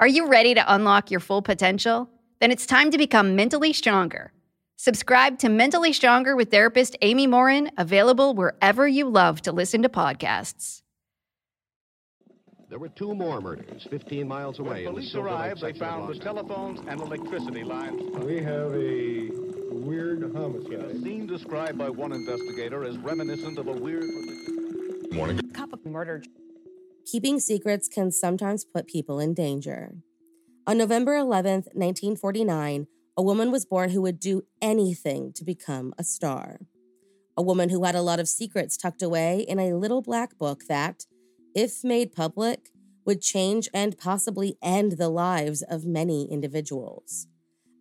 Are you ready to unlock your full potential? Then it's time to become mentally stronger. Subscribe to Mentally Stronger with therapist Amy Morin, available wherever you love to listen to podcasts. There were two more murders 15 miles away. When police arrived, they found the telephones and electricity lines. We have a weird homicide. A homicide. scene described by one investigator as reminiscent of a weird. cup of murder. Keeping secrets can sometimes put people in danger. On November 11th, 1949, a woman was born who would do anything to become a star. A woman who had a lot of secrets tucked away in a little black book that, if made public, would change and possibly end the lives of many individuals.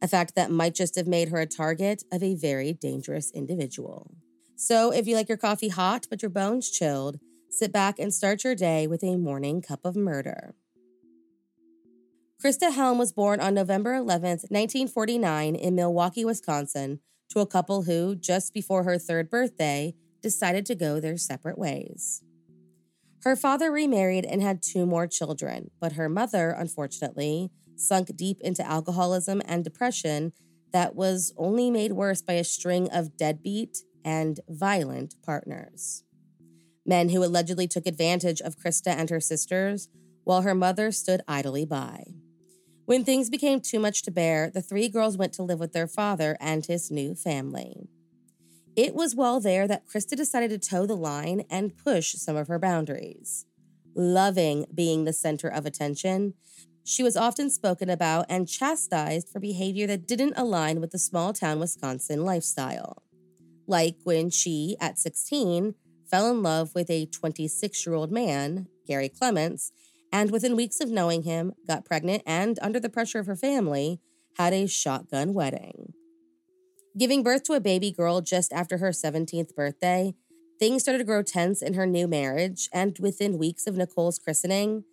A fact that might just have made her a target of a very dangerous individual. So, if you like your coffee hot but your bones chilled, sit back and start your day with a morning cup of murder. Christa Helm was born on November 11th, 1949, in Milwaukee, Wisconsin, to a couple who, just before her third birthday, decided to go their separate ways. Her father remarried and had two more children, but her mother, unfortunately, sunk deep into alcoholism and depression that was only made worse by a string of deadbeat and violent partners. Men who allegedly took advantage of Christa and her sisters, while her mother stood idly by. When things became too much to bear, the three girls went to live with their father and his new family. It was while there that Christa decided to toe the line and push some of her boundaries. Loving being the center of attention, she was often spoken about and chastised for behavior that didn't align with the small town Wisconsin lifestyle. Like when she, at 16, fell in love with a 26 year old man, Gary Clements, and within weeks of knowing him, got pregnant and, under the pressure of her family, had a shotgun wedding. Giving birth to a baby girl just after her 17th birthday, things started to grow tense in her new marriage, and within weeks of Nicole's christening,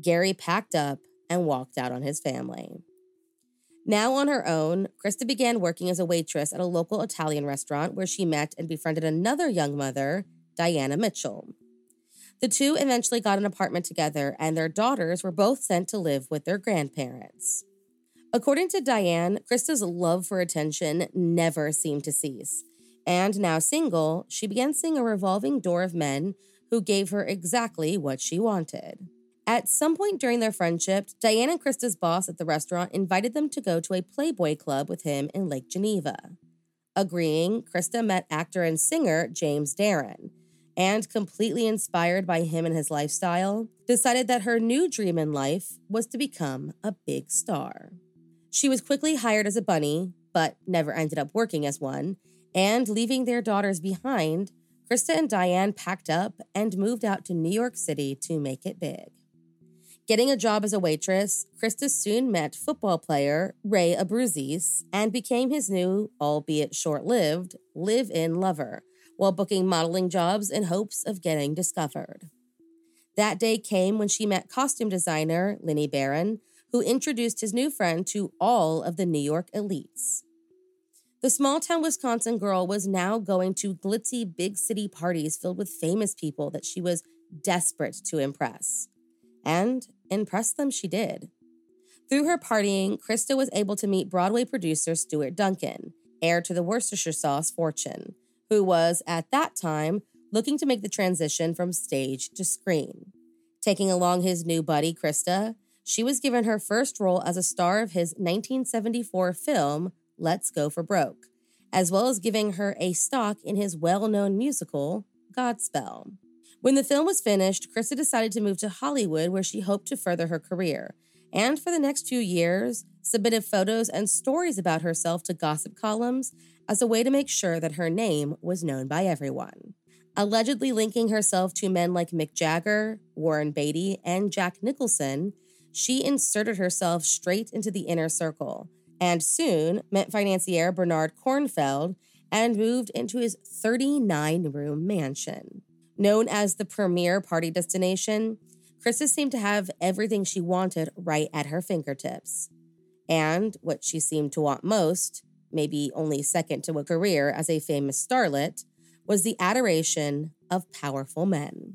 Gary packed up and walked out on his family. Now on her own, Christa began working as a waitress at a local Italian restaurant where she met and befriended another young mother, Diana Mitchell. The two eventually got an apartment together, and their daughters were both sent to live with their grandparents. According to Diane, Christa's love for attention never seemed to cease. And now single, she began seeing a revolving door of men who gave her exactly what she wanted. At some point during their friendship, Diane and Christa's boss at the restaurant invited them to go to a Playboy club with him in Lake Geneva. Agreeing, Christa met actor and singer James Darren, and completely inspired by him and his lifestyle, decided that her new dream in life was to become a big star. She was quickly hired as a bunny, but never ended up working as one, and leaving their daughters behind, Christa and Diane packed up and moved out to New York City to make it big. Getting a job as a waitress, Christa soon met football player Ray Abruzzese and became his new, albeit short lived, live in lover, while booking modeling jobs in hopes of getting discovered. That day came when she met costume designer Lenny Barron, who introduced his new friend to all of the New York elites. The small town Wisconsin girl was now going to glitzy big city parties filled with famous people that she was desperate to impress. And impress them she did. Through her partying, Christa was able to meet Broadway producer Stuart Duncan, heir to the Worcestershire sauce fortune, who was, at that time, looking to make the transition from stage to screen. Taking along his new buddy, Christa, she was given her first role as a star of his 1974 film, Let's Go for Broke, as well as giving her a stock in his well known musical, Godspell. When the film was finished, Krista decided to move to Hollywood where she hoped to further her career, and for the next few years, submitted photos and stories about herself to gossip columns as a way to make sure that her name was known by everyone. Allegedly linking herself to men like Mick Jagger, Warren Beatty, and Jack Nicholson, she inserted herself straight into the inner circle and soon met financier Bernard Cornfeld and moved into his 39 room mansion. Known as the premier party destination, Christa seemed to have everything she wanted right at her fingertips. And what she seemed to want most, maybe only second to a career as a famous starlet, was the adoration of powerful men.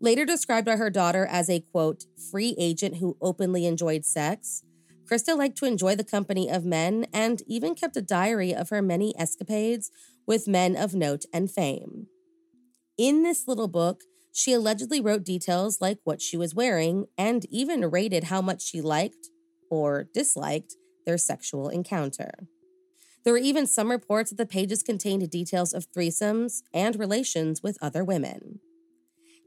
Later described by her daughter as a quote, free agent who openly enjoyed sex, Christa liked to enjoy the company of men and even kept a diary of her many escapades with men of note and fame. In this little book, she allegedly wrote details like what she was wearing and even rated how much she liked or disliked their sexual encounter. There were even some reports that the pages contained details of threesomes and relations with other women.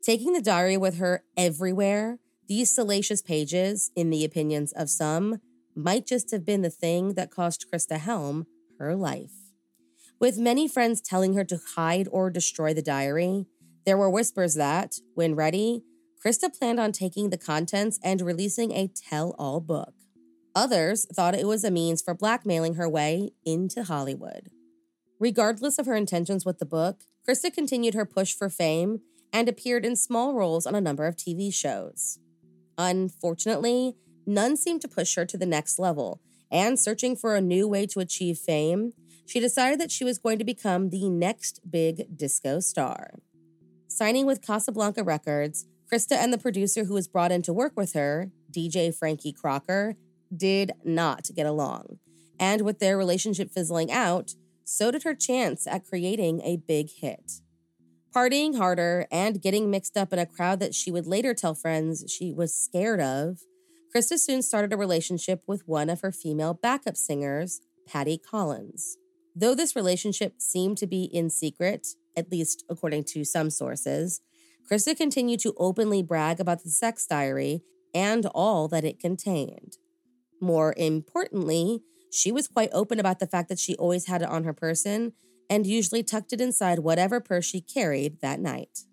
Taking the diary with her everywhere, these salacious pages, in the opinions of some, might just have been the thing that cost Christa Helm her life. With many friends telling her to hide or destroy the diary, there were whispers that, when ready, Christa planned on taking the contents and releasing a tell all book. Others thought it was a means for blackmailing her way into Hollywood. Regardless of her intentions with the book, Christa continued her push for fame and appeared in small roles on a number of TV shows. Unfortunately, none seemed to push her to the next level, and searching for a new way to achieve fame, she decided that she was going to become the next big disco star. Signing with Casablanca Records, Christa and the producer who was brought in to work with her, DJ Frankie Crocker, did not get along. And with their relationship fizzling out, so did her chance at creating a big hit. Partying harder and getting mixed up in a crowd that she would later tell friends she was scared of, Christa soon started a relationship with one of her female backup singers, Patty Collins. Though this relationship seemed to be in secret, at least according to some sources, Christa continued to openly brag about the sex diary and all that it contained. More importantly, she was quite open about the fact that she always had it on her person and usually tucked it inside whatever purse she carried that night.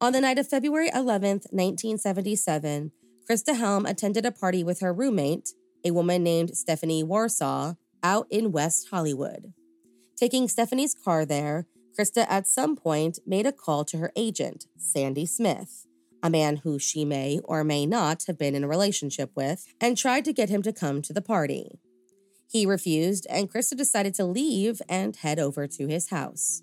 On the night of February 11th, 1977, Christa Helm attended a party with her roommate, a woman named Stephanie Warsaw, out in West Hollywood. Taking Stephanie's car there, Christa at some point made a call to her agent, Sandy Smith, a man who she may or may not have been in a relationship with, and tried to get him to come to the party. He refused, and Christa decided to leave and head over to his house.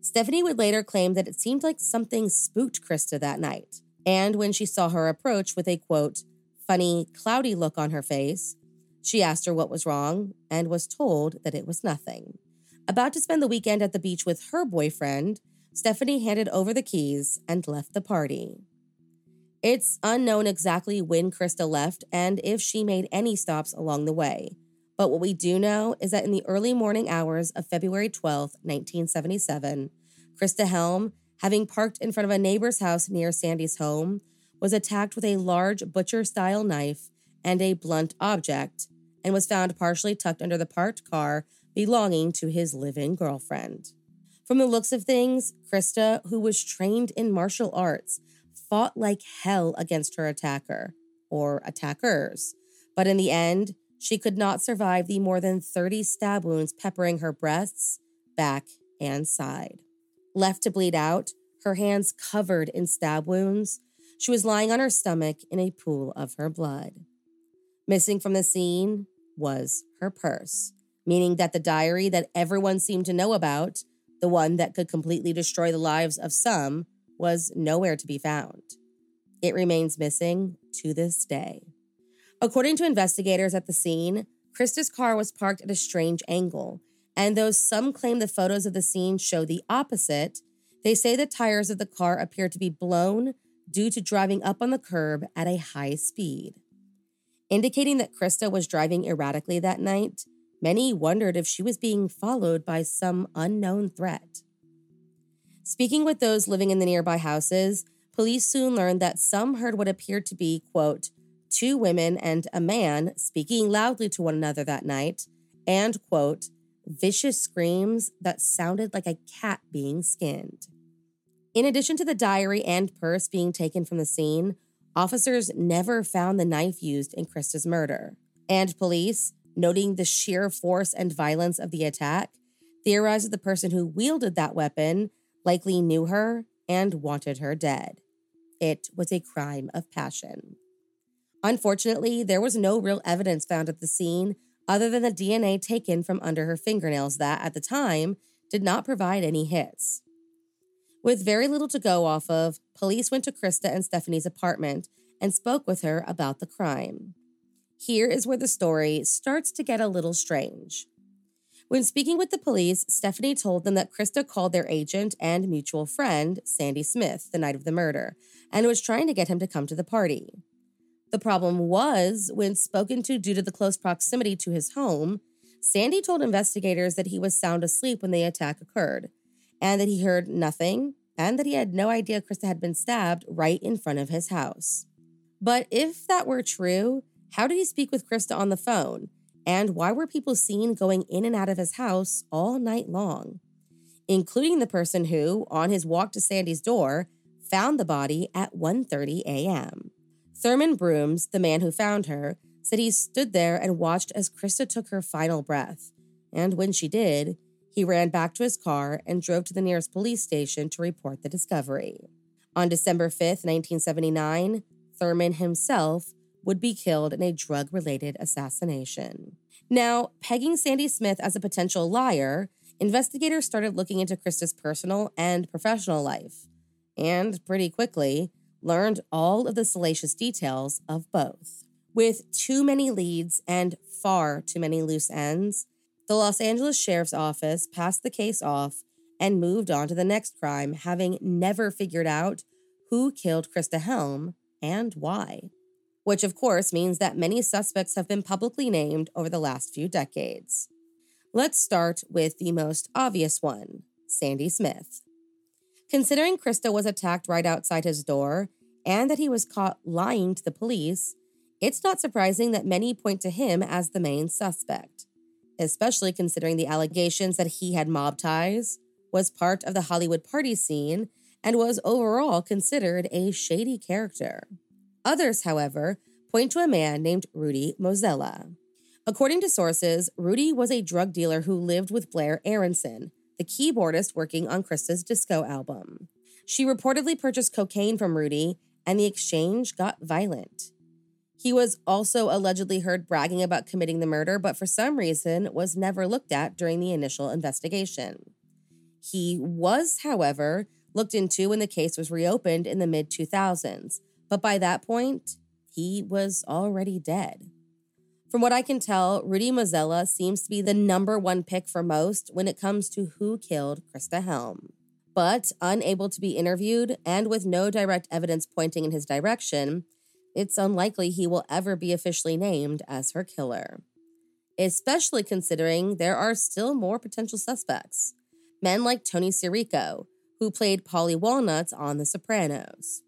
Stephanie would later claim that it seemed like something spooked Christa that night. And when she saw her approach with a quote, funny, cloudy look on her face, she asked her what was wrong and was told that it was nothing. About to spend the weekend at the beach with her boyfriend, Stephanie handed over the keys and left the party. It's unknown exactly when Christa left and if she made any stops along the way. But what we do know is that in the early morning hours of February 12, 1977, Christa Helm having parked in front of a neighbor's house near Sandy's home, was attacked with a large butcher style knife and a blunt object, and was found partially tucked under the parked car belonging to his living girlfriend. From the looks of things, Christa, who was trained in martial arts, fought like hell against her attacker, or attackers, but in the end, she could not survive the more than 30 stab wounds peppering her breasts, back, and side. Left to bleed out, her hands covered in stab wounds, she was lying on her stomach in a pool of her blood. Missing from the scene was her purse, meaning that the diary that everyone seemed to know about, the one that could completely destroy the lives of some, was nowhere to be found. It remains missing to this day. According to investigators at the scene, Christa's car was parked at a strange angle, and though some claim the photos of the scene show the opposite, they say the tires of the car appear to be blown, due to driving up on the curb at a high speed. Indicating that Christa was driving erratically that night, many wondered if she was being followed by some unknown threat. Speaking with those living in the nearby houses, police soon learned that some heard what appeared to be, quote, two women and a man speaking loudly to one another that night, and, quote, vicious screams that sounded like a cat being skinned. In addition to the diary and purse being taken from the scene, officers never found the knife used in Christa's murder. And police, noting the sheer force and violence of the attack, theorized that the person who wielded that weapon likely knew her and wanted her dead. It was a crime of passion. Unfortunately, there was no real evidence found at the scene other than the DNA taken from under her fingernails that, at the time, did not provide any hits. With very little to go off of, police went to Christa and Stephanie's apartment and spoke with her about the crime. Here is where the story starts to get a little strange. When speaking with the police, Stephanie told them that Christa called their agent and mutual friend, Sandy Smith, the night of the murder, and was trying to get him to come to the party. The problem was, when spoken to due to the close proximity to his home, Sandy told investigators that he was sound asleep when the attack occurred, and that he heard nothing, and that he had no idea Christa had been stabbed right in front of his house. But if that were true, how did he speak with Christa on the phone? And why were people seen going in and out of his house all night long? Including the person who, on his walk to Sandy's door, found the body at 1:30 a.m. Thurman Brooms, the man who found her, said he stood there and watched as Christa took her final breath. And when she did, he ran back to his car and drove to the nearest police station to report the discovery. On December 5th, 1979, Thurman himself would be killed in a drug related assassination. Now, pegging Sandy Smith as a potential liar, investigators started looking into Christa's personal and professional life. And pretty quickly, learned all of the salacious details of both. With too many leads and far too many loose ends, the Los Angeles Sheriff's Office passed the case off and moved on to the next crime, having never figured out who killed Christa Helm and why. Which, of course, means that many suspects have been publicly named over the last few decades. Let's start with the most obvious one Sandy Smith. Considering Christa was attacked right outside his door and that he was caught lying to the police, it's not surprising that many point to him as the main suspect, especially considering the allegations that he had mob ties, was part of the Hollywood party scene, and was overall considered a shady character. Others, however, point to a man named Rudy Mozella. According to sources, Rudy was a drug dealer who lived with Blair Aronson, the keyboardist working on Christa's disco album. She reportedly purchased cocaine from Rudy, and the exchange got violent. He was also allegedly heard bragging about committing the murder, but for some reason was never looked at during the initial investigation. He was, however, looked into when the case was reopened in the mid 2000s, but by that point, he was already dead. From what I can tell, Rudy Mozella seems to be the number one pick for most when it comes to who killed Christa Helm. But unable to be interviewed and with no direct evidence pointing in his direction, it's unlikely he will ever be officially named as her killer. Especially considering there are still more potential suspects. Men like Tony Sirico, who played Paulie Walnuts on The Sopranos.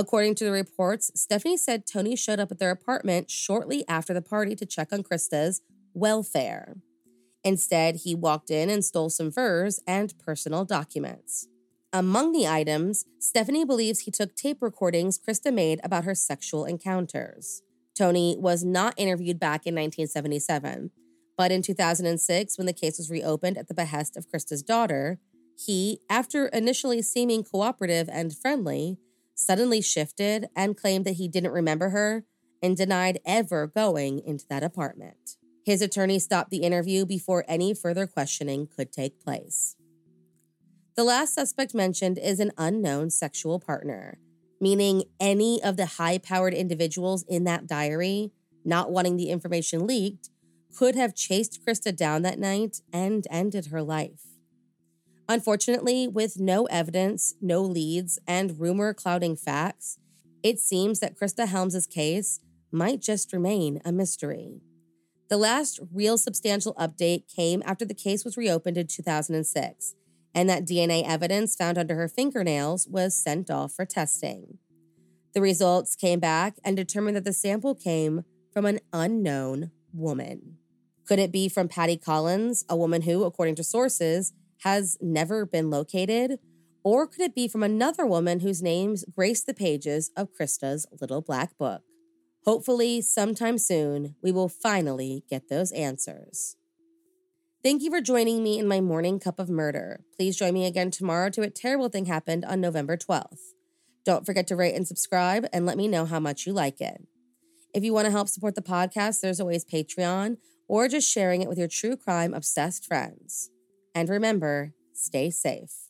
According to the reports, Stephanie said Tony showed up at their apartment shortly after the party to check on Christa's welfare. Instead, he walked in and stole some furs and personal documents. Among the items, Stephanie believes he took tape recordings Christa made about her sexual encounters. Tony was not interviewed back in 1977, but in 2006, when the case was reopened at the behest of Christa's daughter, he, after initially seeming cooperative and friendly, suddenly shifted and claimed that he didn't remember her and denied ever going into that apartment. His attorney stopped the interview before any further questioning could take place. The last suspect mentioned is an unknown sexual partner, meaning any of the high powered individuals in that diary, not wanting the information leaked, could have chased Christa down that night and ended her life. Unfortunately, with no evidence, no leads, and rumor clouding facts, it seems that Christa Helms' case might just remain a mystery. The last real substantial update came after the case was reopened in 2006, and that DNA evidence found under her fingernails was sent off for testing. The results came back and determined that the sample came from an unknown woman. Could it be from Patty Collins, a woman who, according to sources, has never been located? Or could it be from another woman whose names grace the pages of Christa's little black book? Hopefully, sometime soon, we will finally get those answers. Thank you for joining me in my morning cup of murder. Please join me again tomorrow to A Terrible Thing Happened on November 12th. Don't forget to rate and subscribe and let me know how much you like it. If you want to help support the podcast, there's always Patreon or just sharing it with your true crime obsessed friends. And remember, stay safe.